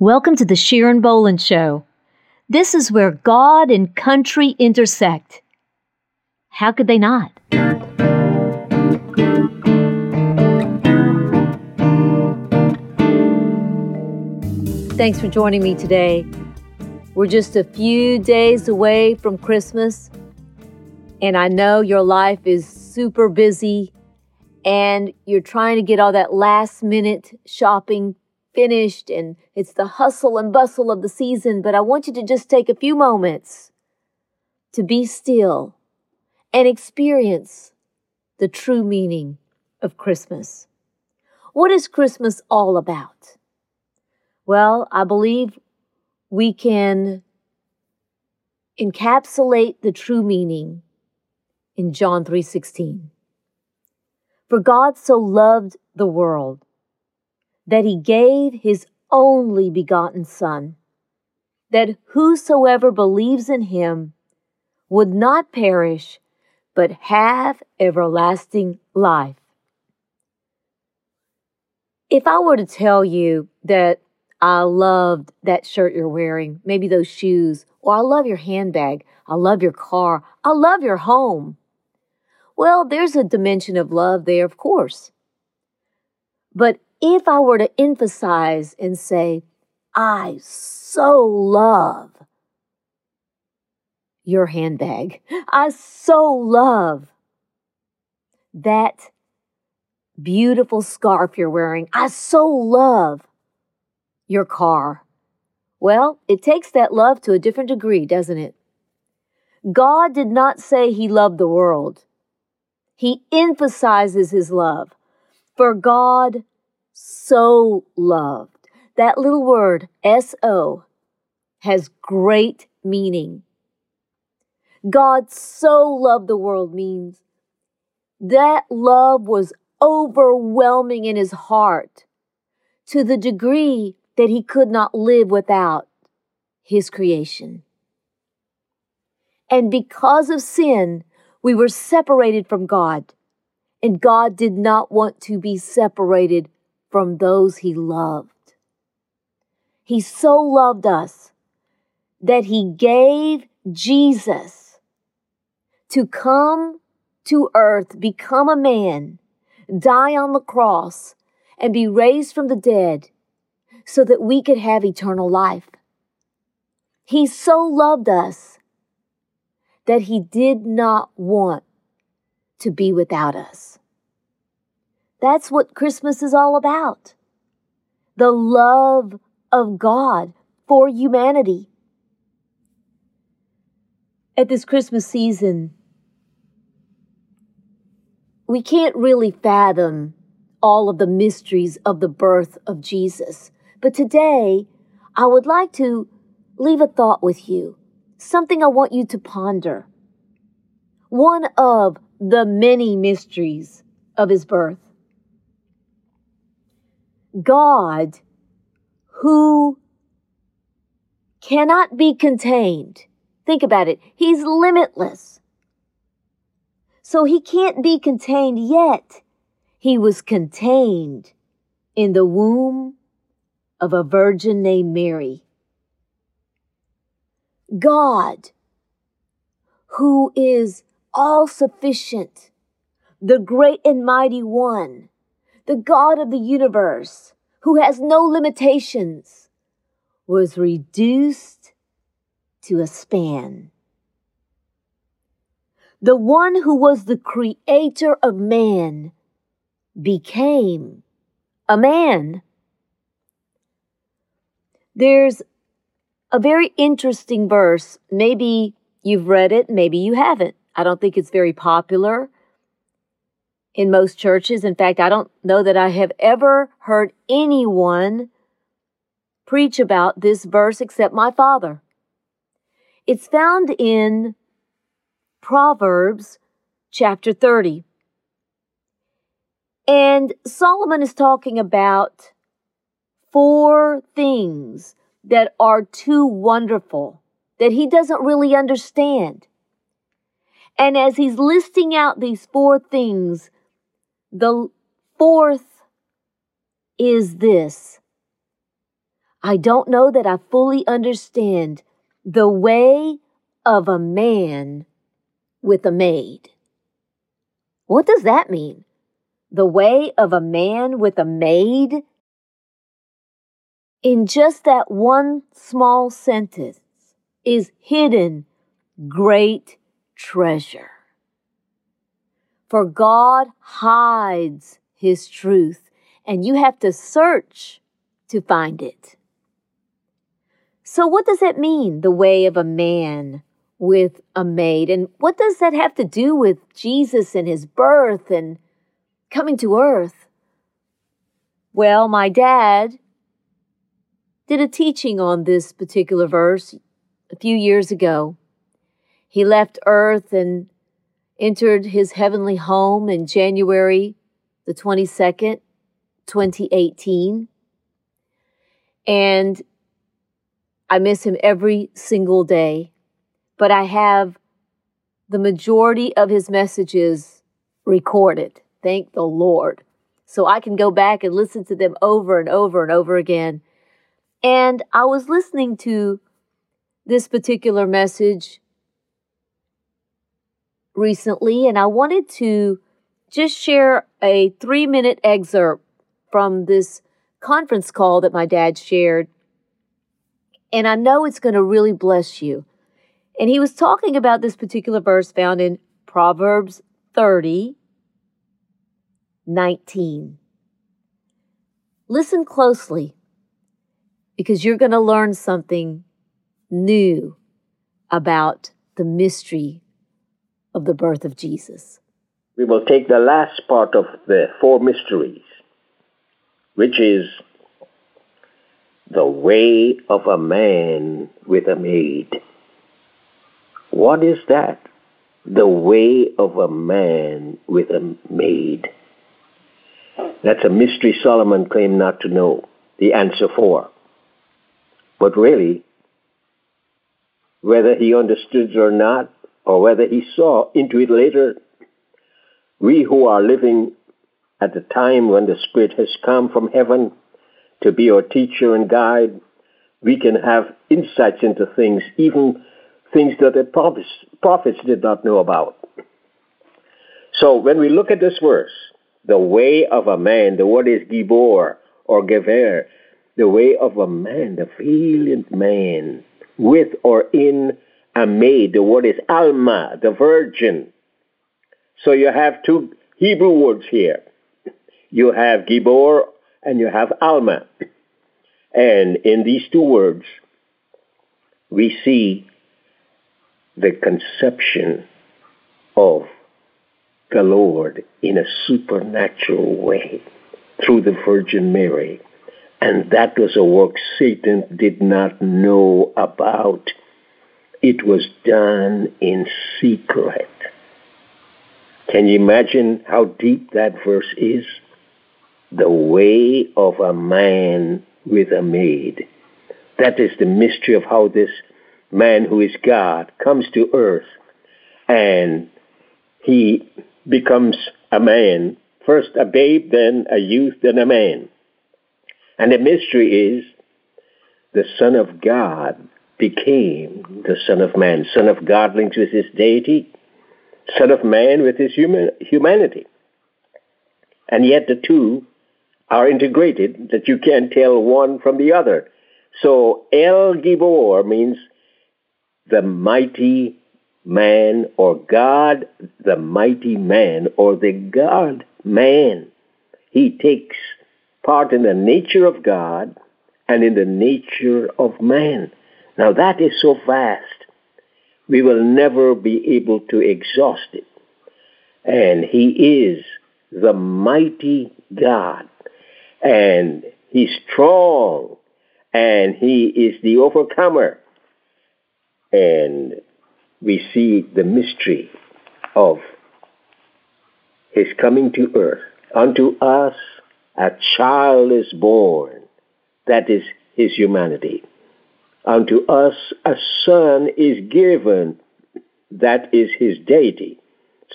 Welcome to the Sharon Bolan Show. This is where God and country intersect. How could they not? Thanks for joining me today. We're just a few days away from Christmas, and I know your life is super busy and you're trying to get all that last minute shopping finished and it's the hustle and bustle of the season, but I want you to just take a few moments to be still and experience the true meaning of Christmas. What is Christmas all about? Well, I believe we can encapsulate the true meaning in John 3:16. For God so loved the world that he gave his only begotten son that whosoever believes in him would not perish but have everlasting life. If I were to tell you that I loved that shirt you're wearing, maybe those shoes, or I love your handbag, I love your car, I love your home. Well, there's a dimension of love there, of course. But if I were to emphasize and say, I so love your handbag, I so love that beautiful scarf you're wearing, I so love your car. Well, it takes that love to a different degree, doesn't it? God did not say he loved the world. He emphasizes his love. For God so loved. That little word, S O, has great meaning. God so loved the world means that love was overwhelming in his heart to the degree that he could not live without his creation. And because of sin, we were separated from God. And God did not want to be separated from those he loved. He so loved us that he gave Jesus to come to earth, become a man, die on the cross, and be raised from the dead so that we could have eternal life. He so loved us that he did not want to be without us. That's what Christmas is all about. The love of God for humanity. At this Christmas season, we can't really fathom all of the mysteries of the birth of Jesus. But today, I would like to leave a thought with you, something I want you to ponder. One of the many mysteries of his birth. God, who cannot be contained. Think about it. He's limitless. So he can't be contained yet. He was contained in the womb of a virgin named Mary. God, who is all sufficient, the great and mighty one, the God of the universe, who has no limitations, was reduced to a span. The one who was the creator of man became a man. There's a very interesting verse. Maybe you've read it, maybe you haven't. I don't think it's very popular in most churches. In fact, I don't know that I have ever heard anyone preach about this verse except my father. It's found in Proverbs chapter 30. And Solomon is talking about four things that are too wonderful that he doesn't really understand. And as he's listing out these four things, the fourth is this I don't know that I fully understand the way of a man with a maid. What does that mean? The way of a man with a maid? In just that one small sentence is hidden great treasure. For God hides his truth, and you have to search to find it. So, what does that mean, the way of a man with a maid? And what does that have to do with Jesus and his birth and coming to earth? Well, my dad did a teaching on this particular verse a few years ago. He left earth and entered his heavenly home in January the 22nd, 2018. And I miss him every single day, but I have the majority of his messages recorded. Thank the Lord. So I can go back and listen to them over and over and over again. And I was listening to this particular message recently, and I wanted to just share a three minute excerpt from this conference call that my dad shared. And I know it's going to really bless you. And he was talking about this particular verse found in Proverbs 30, 19. Listen closely because you're going to learn something new about the mystery of the birth of Jesus. We will take the last part of the four mysteries, which is the way of a man with a maid. What is that? The way of a man with a maid. That's a mystery Solomon claimed not to know the answer for. But really, whether he understood or not, or whether he saw into it later, we who are living at the time when the Spirit has come from heaven to be our teacher and guide, we can have insights into things, even things that the prophets, prophets did not know about. So when we look at this verse, the way of a man, the word is gibor or gever, the way of a man, the valiant man, with or in a maid. The word is alma, the virgin. So you have two Hebrew words here. You have gibor and you have alma. And in these two words, we see the conception of the Lord in a supernatural way through the Virgin Mary. And that was a work Satan did not know about. It was done in secret. Can you imagine how deep that verse is? The way of a man with a maid. That is the mystery of how this man who is God comes to earth and he becomes a man. First a babe, then a youth, then a man. And the mystery is the Son of God became the Son of Man. Son of Godlings with his deity, Son of Man with his human, humanity. And yet the two are integrated that you can't tell one from the other. So El Gibor means the mighty man or God, the mighty man or the God man. He takes part in the nature of God and in the nature of man. Now that is so vast, we will never be able to exhaust it. And He is the mighty God, and He's strong, and He is the overcomer. And we see the mystery of His coming to earth. Unto us a child is born. That is his humanity. Unto us a son is given. That is his deity.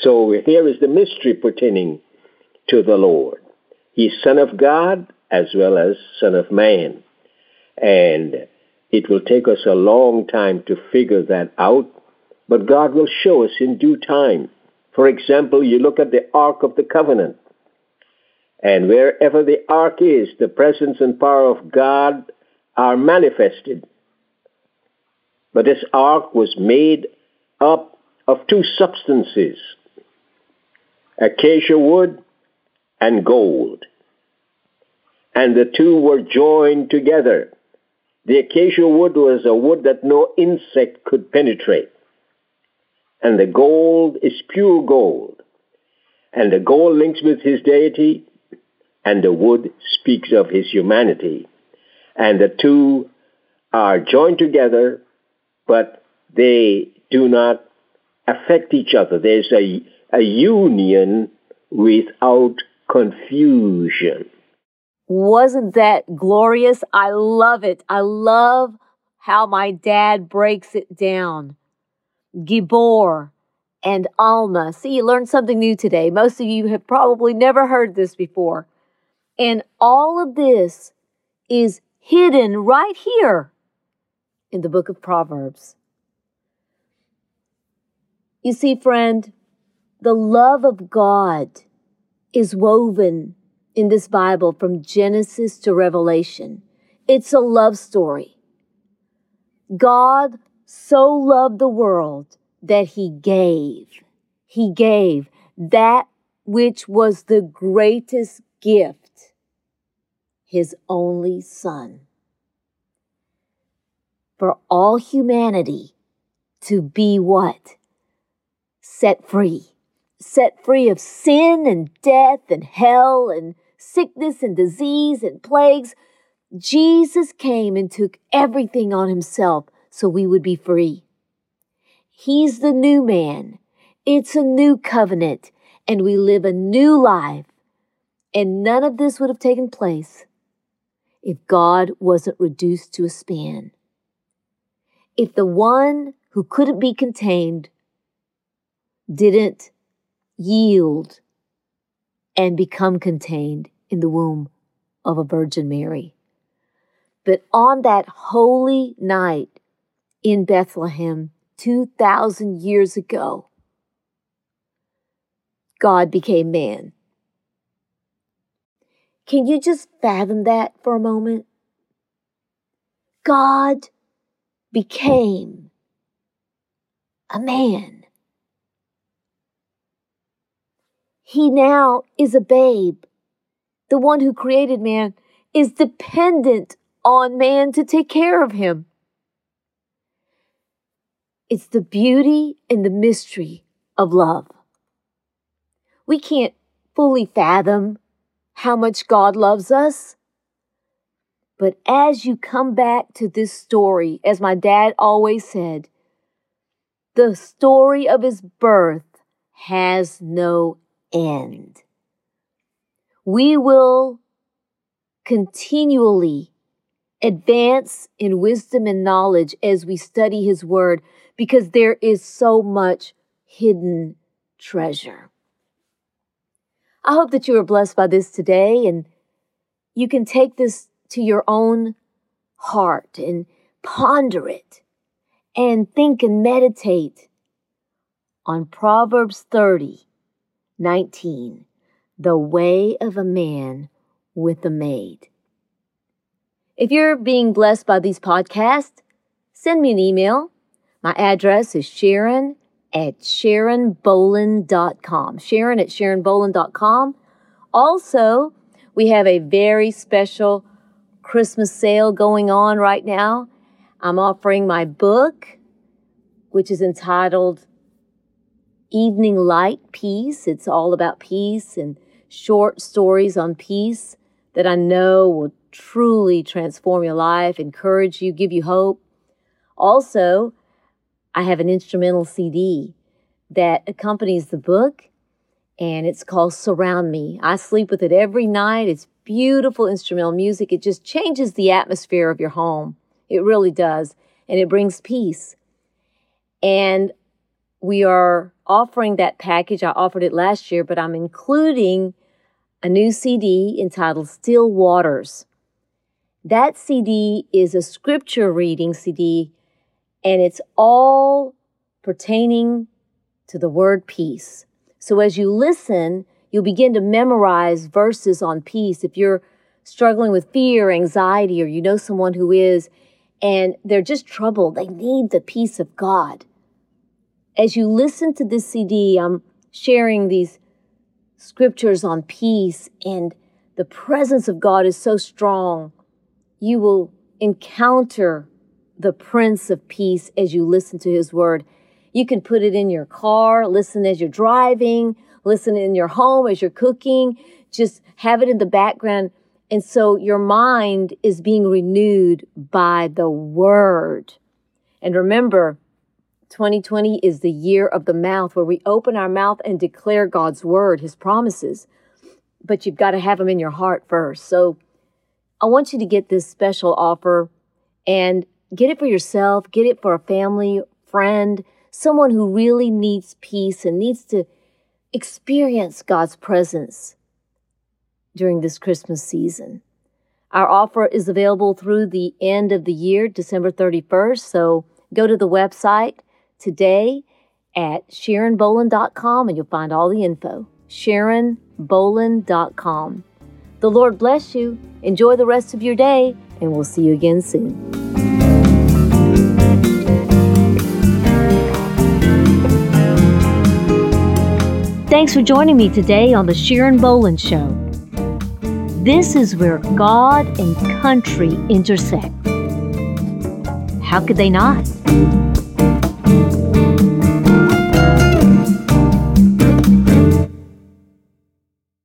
So here is the mystery pertaining to the Lord. He's Son of God as well as Son of Man. And it will take us a long time to figure that out, but God will show us in due time. For example, you look at the Ark of the Covenant, and wherever the Ark is, the presence and power of God are manifested. But this Ark was made up of two substances acacia wood and gold. And the two were joined together. The acacia wood was a wood that no insect could penetrate. And the gold is pure gold. And the gold links with his deity, and the wood speaks of his humanity. And the two are joined together, but they do not affect each other. There's a, a union without confusion. Wasn't that glorious? I love it. I love how my dad breaks it down. Gibor and Alma. See, you learned something new today. Most of you have probably never heard this before. And all of this is hidden right here in the book of Proverbs. You see, friend, the love of God is woven in this Bible from Genesis to Revelation. It's a love story. God so loved the world that he gave. He gave that which was the greatest gift, his only son. For all humanity to be what? Set free set free of sin and death and hell and sickness and disease and plagues. Jesus came and took everything on himself so we would be free. He's the new man. It's a new covenant and we live a new life. And none of this would have taken place if God wasn't reduced to a span. If the one who couldn't be contained didn't yield and become contained in the womb of a Virgin Mary. But on that holy night in Bethlehem, 2,000 years ago, God became man. Can you just fathom that for a moment? God became a man. He now is a babe. The one who created man is dependent on man to take care of him. It's the beauty and the mystery of love. We can't fully fathom how much God loves us. But as you come back to this story, as my dad always said, the story of his birth has no end. We will continually advance in wisdom and knowledge as we study His Word because there is so much hidden treasure. I hope that you are blessed by this today and you can take this to your own heart and ponder it and think and meditate on Proverbs 30 19. The way of a man with a maid. If you're being blessed by these podcasts, send me an email. My address is Sharon at SharonBolan.com. Sharon at SharonBolan.com. Also, we have a very special Christmas sale going on right now. I'm offering my book, which is entitled Evening Light Peace. It's all about peace and short stories on peace that I know will truly transform your life, encourage you, give you hope. Also, I have an instrumental CD that accompanies the book, and it's called Surround Me. I sleep with it every night. It's beautiful instrumental music. It just changes the atmosphere of your home. It really does. And it brings peace. And we are offering that package. I offered it last year, but I'm including a new CD entitled Still Waters. That CD is a scripture reading CD, and it's all pertaining to the word peace. So as you listen, you'll begin to memorize verses on peace. If you're struggling with fear, anxiety, or you know someone who is, and they're just troubled, they need the peace of God. As you listen to this CD, I'm sharing these scriptures on peace, and the presence of God is so strong. You will encounter the Prince of Peace as you listen to his word. You can put it in your car, listen as you're driving, listen in your home as you're cooking, just have it in the background. And so your mind is being renewed by the word. And remember, 2020 is the year of the mouth where we open our mouth and declare God's word, his promises. But you've got to have them in your heart first. So I want you to get this special offer and get it for yourself, get it for a family, friend, someone who really needs peace and needs to experience God's presence during this Christmas season. Our offer is available through the end of the year, December 31st. So go to the website today at SharonBolan.com and you'll find all the info. SharonBolan.com. The Lord bless you. Enjoy the rest of your day, and we'll see you again soon. Thanks for joining me today on the Sharon Bolan Show. This is where God and country intersect. How could they not?